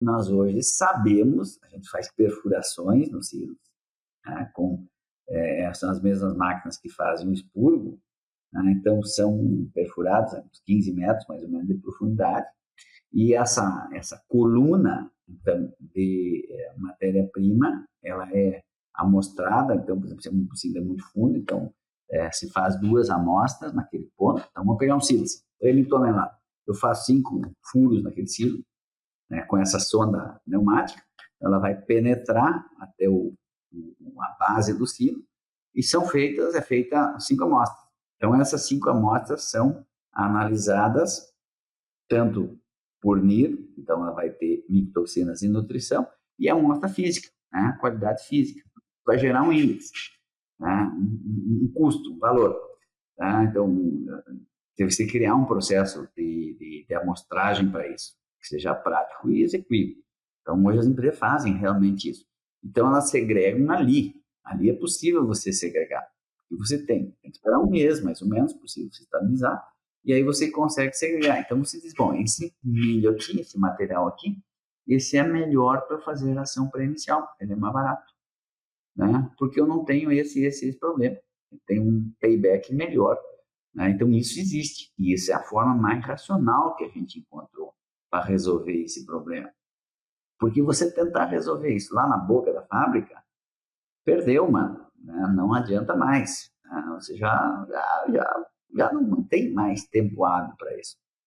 nós hoje sabemos, a gente faz perfurações nos silos, né, com, é, são as mesmas máquinas que fazem o expurgo, né, então são perfurados a uns 15 metros mais ou menos de profundidade, e essa, essa coluna então, de é, matéria-prima, ela é amostrada, então, por exemplo, se um silo é muito fundo, então é, se faz duas amostras naquele ponto, então vamos pegar um silo, 3 mil toneladas, eu faço cinco furos naquele silo, né, com essa sonda pneumática, ela vai penetrar até o, o, a base do silo e são feitas, é feita cinco amostras. Então essas cinco amostras são analisadas tanto por NIR, então ela vai ter micotoxinas e nutrição, e a amostra física, né, qualidade física, vai gerar um índice, né, um, um, custo, um valor. Tá? Então, deve se criar um processo de, de, de amostragem para isso que seja prático e execuível. Então, hoje as empresas fazem realmente isso. Então, elas segregam ali. Ali é possível você segregar. E você tem, tem que esperar um mês, mais ou menos, possível se estabilizar, e aí você consegue segregar. Então, você diz, bom, esse milho aqui, esse material aqui, esse é melhor para fazer ação pré-inicial, ele é mais barato. Né? Porque eu não tenho esse, esse, esse problema. Eu tenho um payback melhor. Né? Então, isso existe. E isso é a forma mais racional que a gente encontrou para resolver esse problema. Porque você tentar resolver isso lá na boca da fábrica, perdeu, mano. Né? Não adianta mais. Né? Você já, já, já, já não, não tem mais tempo hábil para isso.